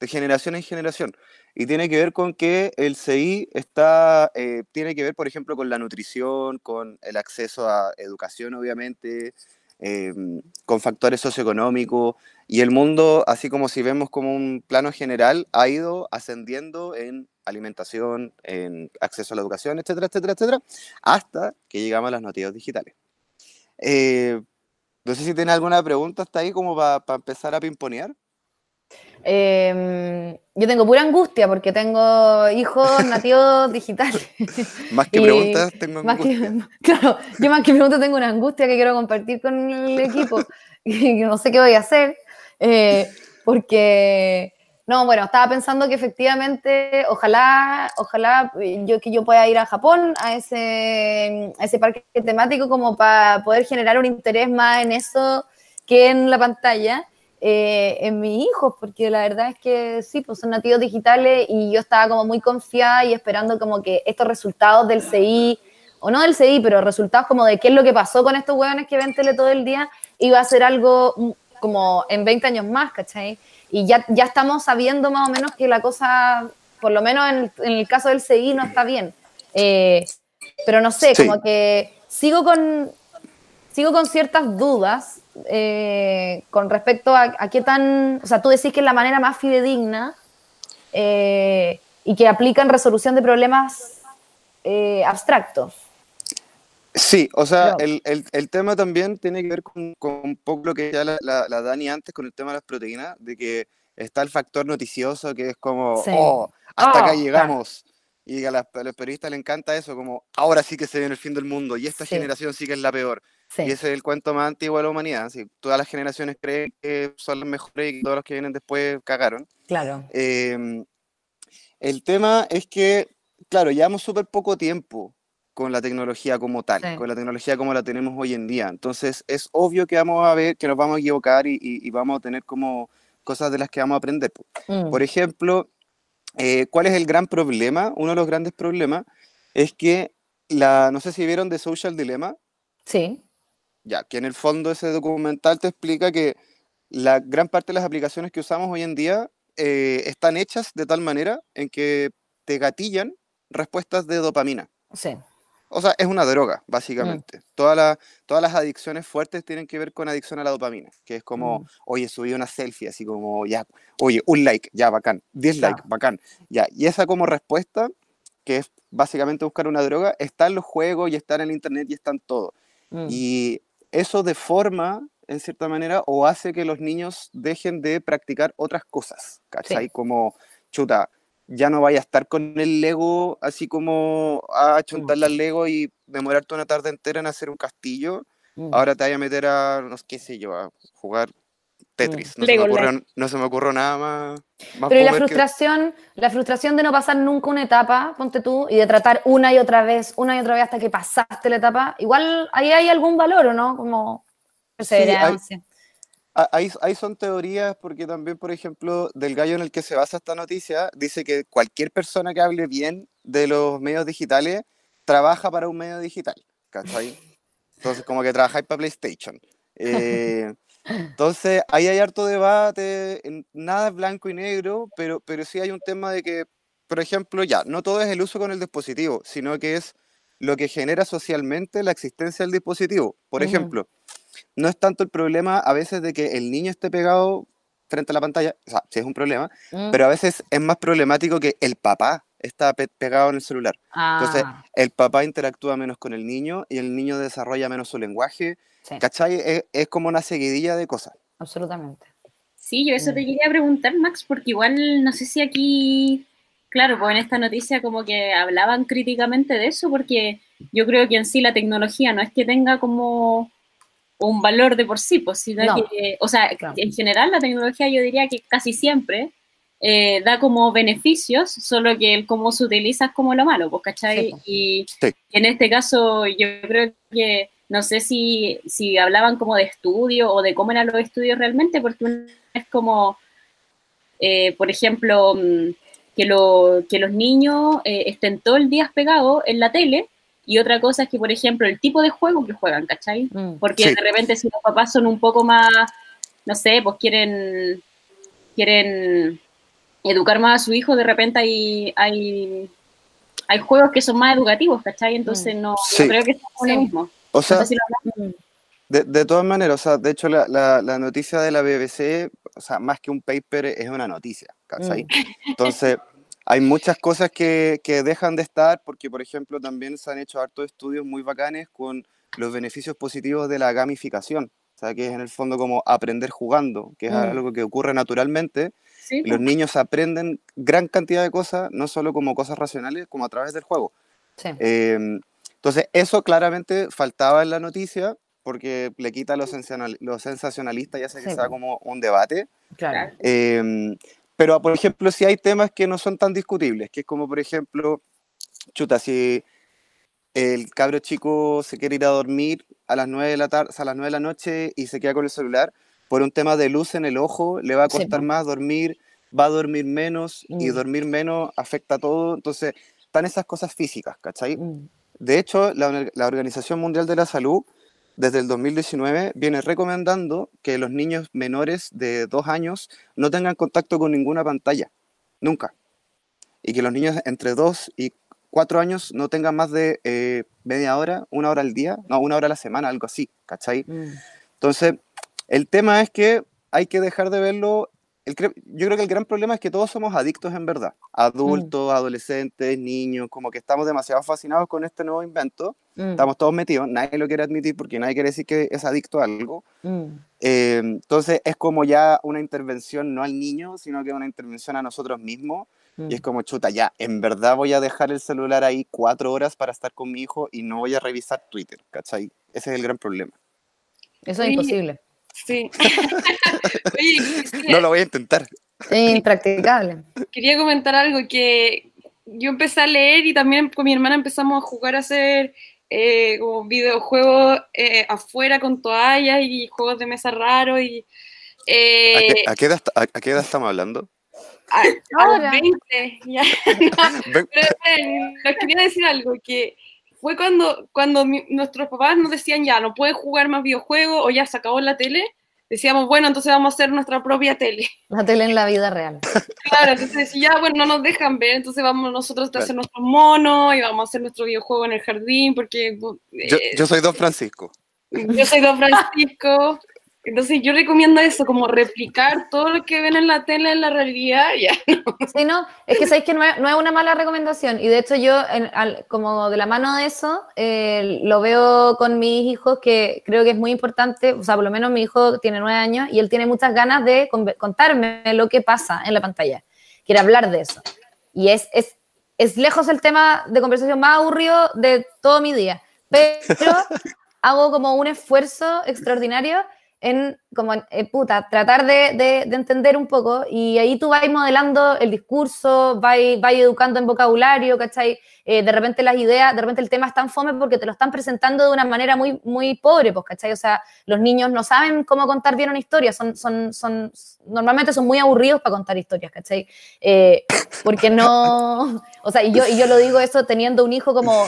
de generación en generación. Y tiene que ver con que el CI está, eh, tiene que ver, por ejemplo, con la nutrición, con el acceso a educación, obviamente, em, con factores socioeconómicos. Y el mundo, así como si vemos como un plano general, ha ido ascendiendo en alimentación, en acceso a la educación, etcétera, etcétera, etcétera, hasta que llegamos a las noticias digitales. Eh, no sé si tiene alguna pregunta hasta ahí como para empezar a pimponear. Em, yo tengo pura angustia porque tengo hijos nativos digitales. más que preguntas, tengo angustia. claro, yo más que preguntas tengo una angustia que quiero compartir con el equipo y no sé qué voy a hacer. Eh, porque, no, bueno, estaba pensando que efectivamente, ojalá, ojalá yo, que yo pueda ir a Japón, a ese, a ese parque temático, como para poder generar un interés más en eso que en la pantalla. Eh, en mis hijos, porque la verdad es que sí, pues son nativos digitales y yo estaba como muy confiada y esperando como que estos resultados del CI, o no del CI, pero resultados como de qué es lo que pasó con estos hueones que ven tele todo el día, iba a ser algo mm, como en 20 años más, ¿cachai? Y ya, ya estamos sabiendo más o menos que la cosa, por lo menos en, el caso del CI, no está bien. Eh, pero no sé, como que sigo con, sigo con ciertas dudas eh, con respecto a, qué tan, o sea, tú decís que es la manera más fidedigna eh, y que aplica en resolución de problemas abstractos. Sí, o sea, el, el, tema también tiene que ver con, con un poco lo que decía la, la, Dani antes con el tema de las proteínas, de que está el factor noticioso que es como, oh, hasta acá oh, llegamos. Y a, los periodistas les encanta eso, como ahora sí que se viene el fin del mundo y esta generación sí que es la peor. Y ese es el cuento más antiguo de la humanidad. todas las generaciones creen que son las mejores y todos los que vienen después cagaron. Claro. Em, el tema es que, claro, llevamos súper poco tiempo con la tecnología como tal, con la tecnología como la tenemos hoy en día. Entonces, es obvio que vamos a ver, que nos vamos a equivocar y, vamos a tener como cosas de las que vamos a aprender. Mm. Por ejemplo, eh, ¿cuál es el gran problema? Uno de los grandes problemas es que, la, no sé si vieron The Social Dilemma. Sí. Ya, que en el fondo ese documental te explica que la gran parte de las aplicaciones que usamos hoy en día eh, están hechas de tal manera en que te gatillan respuestas de dopamina. Sí. O sea, es una droga, básicamente. Mm. todas las adicciones fuertes tienen que ver con adicción a la dopamina, que es como, mm. oye, subí una selfie, así como, ya, oye, un like, ya, bacán, dislike, bacán, ya. Y esa como respuesta, que es básicamente buscar una droga, está en los juegos y está en el internet y está en todo. Mm. Y eso deforma, en cierta manera, o hace que los niños dejen de practicar otras cosas, ¿cachai? Como, chuta, ya no vaya a estar con el Lego así como a chuntar las Lego y demorarte una tarde entera en hacer un castillo. Mm. Ahora te vaya a meter a, no sé qué sé yo, a jugar Tetris. Mm. No, se, me ocurrió, no se me ocurrió nada más. Pero la frustración, la frustración de no pasar nunca una etapa, ponte tú, y de tratar una y otra vez, una y otra vez hasta que pasaste la etapa, igual ahí hay algún valor, ¿o no? Como perseverancia. Ahí, son teorías porque también, por ejemplo, del gallo en el que se basa esta noticia, dice que cualquier persona que hable bien de los medios digitales trabaja para un medio digital, ¿cachai? Entonces, como que trabajáis para PlayStation. Eh, entonces, ahí hay harto debate, nada es blanco y negro, pero, pero sí hay un tema de que, por ejemplo, ya, no todo es el uso con el dispositivo, sino que es lo que genera socialmente la existencia del dispositivo. Por ejemplo, no es tanto el problema a veces de que el niño esté pegado frente a la pantalla, o sea, sí es un problema, mm. pero a veces es más problemático que el papá está pegado en el celular. Entonces, ah. el papá interactúa menos con el niño y el niño desarrolla menos su lenguaje. ¿Cachai? Es, como una seguidilla de cosas. Absolutamente. Sí, yo eso te mm. quería preguntar, Max, porque igual no sé si aquí, claro, pues en esta noticia como que hablaban críticamente de eso, porque yo creo que en sí la tecnología no es que tenga como un valor de por sí, pues, que, o sea, en general la tecnología yo diría que casi siempre eh, da como beneficios, solo que el cómo se utiliza es como lo malo, pues, ¿cachai? Y, en este caso yo creo que, no sé si, si hablaban como de estudio o de cómo eran los estudios realmente, porque es como, eh, por ejemplo, mm, que, lo, que los niños eh, estén todo el día pegados en la tele y otra cosa es que, por ejemplo, el tipo de juego que juegan, ¿cachai? Mm. Porque de repente si los papás son un poco más, no sé, pues quieren, quieren educar más a su hijo, de repente hay, hay, hay juegos que son más educativos, ¿cachai? Entonces mm. no, creo que es lo mismo. O sea, de, de, todas maneras, o sea, de hecho la, la, noticia de la BBC, o sea, más que un paper es una noticia, ¿cachai? Mm. Entonces hay muchas cosas que, que, dejan de estar porque, por ejemplo, también se han hecho hartos estudios muy bacanes con los beneficios positivos de la gamificación, o sea, que es en el fondo como aprender jugando, que es mm. algo que ocurre naturalmente. Los niños aprenden gran cantidad de cosas, no solo como cosas racionales, como a través del juego. Sí. Em, entonces, eso claramente faltaba en la noticia porque le quita lo, sensacionalista y hace que sea como un debate. Claro. Eh, pero, por ejemplo, si hay temas que no son tan discutibles, que es como, por ejemplo, chuta, si el cabro chico se quiere ir a dormir a las 9 de la tarde, a las 9 de la noche y se queda con el celular, por un tema de luz en el ojo, le va a costar más dormir, va a dormir menos y mm. dormir menos afecta a todo. Entonces, están esas cosas físicas, ¿cachai? Mm. De hecho, la, la Organización Mundial de la Salud desde el 2019 viene recomendando que los niños menores de dos años no tengan contacto con ninguna pantalla, nunca. Y que los niños entre dos y cuatro años no tengan más de eh, media hora, una hora al día, no, una hora a la semana, algo así, ¿cachai? Mm. Entonces, el tema es que hay que dejar de verlo yo creo que el gran problema es que todos somos adictos en verdad. Adultos, mm. adolescentes, niños, como que estamos demasiado fascinados con este nuevo invento. Mm. Estamos todos metidos, nadie lo quiere admitir porque nadie quiere decir que es adicto a algo. Mm. Eh, entonces es como ya una intervención no al niño, sino que una intervención a nosotros mismos. Y es como, chuta, ya, en verdad voy a dejar el celular ahí cuatro horas para estar con mi hijo y no voy a revisar Twitter, ¿cachai? Ese es el gran problema. Eso es imposible. Sí. no lo voy a intentar. Es impracticable. Quería comentar algo que yo empecé a leer y también con mi hermana empezamos a jugar a hacer eh, como videojuegos eh, afuera con toallas y juegos de mesa raros y eh, ¿A, qué, edad, estamos hablando? A, 20, ya. Pero, les quería decir algo, que fue cuando, cuando nuestros papás nos decían ya, no puedes jugar más videojuegos o ya se acabó la tele. Decíamos, bueno, entonces vamos a hacer nuestra propia tele. La tele en la vida real. Claro, entonces ya, bueno, no nos dejan ver, entonces vamos nosotros a hacer nuestros monos y vamos a hacer nuestro videojuego en el jardín, porque... yo, yo soy Don Francisco. Yo soy Don Francisco. Entonces yo recomiendo eso, como replicar todo lo que ven en la tele en la realidad, ya. Sí, no, es que sabéis que no es, una mala recomendación y de hecho yo, como de la mano de eso, eh, lo veo con mis hijos que creo que es muy importante, o sea, por lo menos mi hijo tiene nueve años y él tiene muchas ganas de contarme lo que pasa en la pantalla, quiere hablar de eso. Y es, es, es lejos el tema de conversación más aburrido de todo mi día, pero hago como un esfuerzo extraordinario en, como, eh, puta, tratar de, de, entender un poco y ahí tú vas modelando el discurso, vas, vas educando en vocabulario, ¿cachai? Eh, de repente las ideas, de repente el tema es tan fome porque te lo están presentando de una manera muy, muy pobre, pues, ¿cachai? O sea, los niños no saben cómo contar bien una historia, son, son, son, normalmente son muy aburridos para contar historias, ¿cachai? Eh, porque no, o sea, y yo, y yo lo digo eso teniendo un hijo como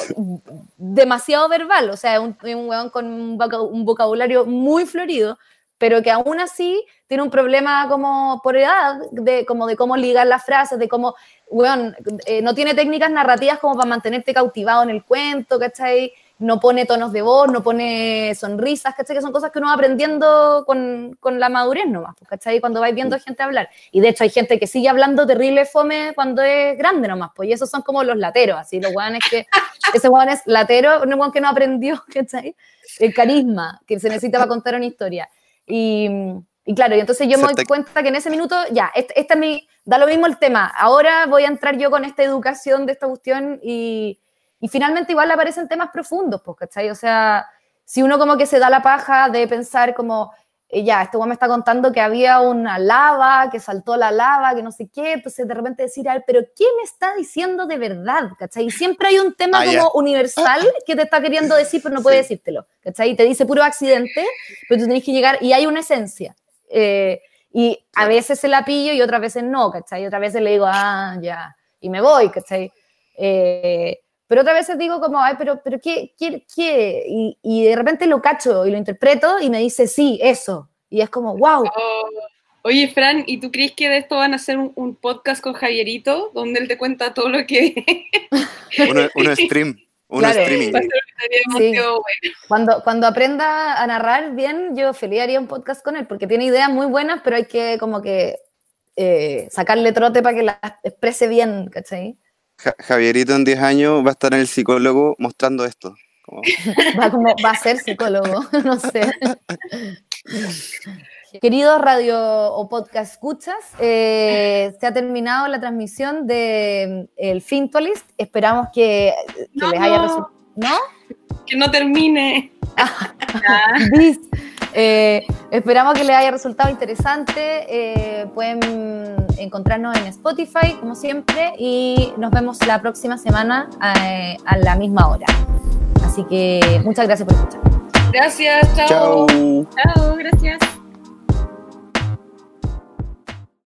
demasiado verbal, o sea, un, un weón con un vocabulario muy florido, pero que aún así tiene un problema como por edad, de, como de cómo ligar las frases, de cómo, bueno, eh, no tiene técnicas narrativas como para mantenerte cautivado en el cuento, ¿cachai? No pone tonos de voz, no pone sonrisas, ¿cachai? Que son cosas que uno va aprendiendo con, con la madurez nomás, pues, ¿cachai? Cuando vais viendo gente hablar. Y de hecho hay gente que sigue hablando terrible fome cuando es grande nomás, pues, y esos son como los lateros, así, los guanes que, ese guan es latero, un guan que no aprendió, ¿cachai? El carisma que se necesita para contar una historia. Y, claro, y entonces yo me doy cuenta que en ese minuto, ya, este, este, es mi, da lo mismo el tema. Ahora voy a entrar yo con esta educación de esta cuestión y, y finalmente igual aparecen temas profundos, pues, ¿cachai? O sea, si uno como que se da la paja de pensar como, eh, ya, este güey me está contando que había una lava, que saltó la lava, que no sé qué, entonces de repente decir, a ver, pero ¿qué me está diciendo de verdad? ¿Cachai? Y siempre hay un tema ah, como universal que te está queriendo decir, pero no puede decírtelo, ¿cachai? Y te dice puro accidente, pero tú tienes que llegar, y hay una esencia. Eh, y a veces se la pillo y otras veces no, ¿cachai? Y otras veces le digo, ah, ya, y me voy, ¿cachai? Eh, pero otras veces digo como, ay, pero, pero ¿qué? qué, qué? Y, y, de repente lo cacho y lo interpreto y me dice, sí, eso. Y es como, wow. oye, Fran, ¿y tú crees que de esto van a hacer un, podcast con Javierito, donde él te cuenta todo lo que... un stream. Un streaming. Cuando, cuando aprenda a narrar bien, yo feliz haría un podcast con él, porque tiene ideas muy buenas, pero hay que como que eh, sacarle trote para que las exprese bien, ¿cachai? Javierito en 10 años va a estar en el psicólogo mostrando esto. Va, como, va a ser psicólogo, no sé. Queridos radio o podcast escuchas, eh, se ha terminado la transmisión de el Fintualist. Esperamos que, les haya resultado. ¿No? Que no termine. Eh, esperamos que les haya resultado interesante. Eh, pueden encontrarnos en Spotify, como siempre, y nos vemos la próxima semana a, a la misma hora. Así que muchas gracias por escuchar. Gracias, chao. Chao, gracias.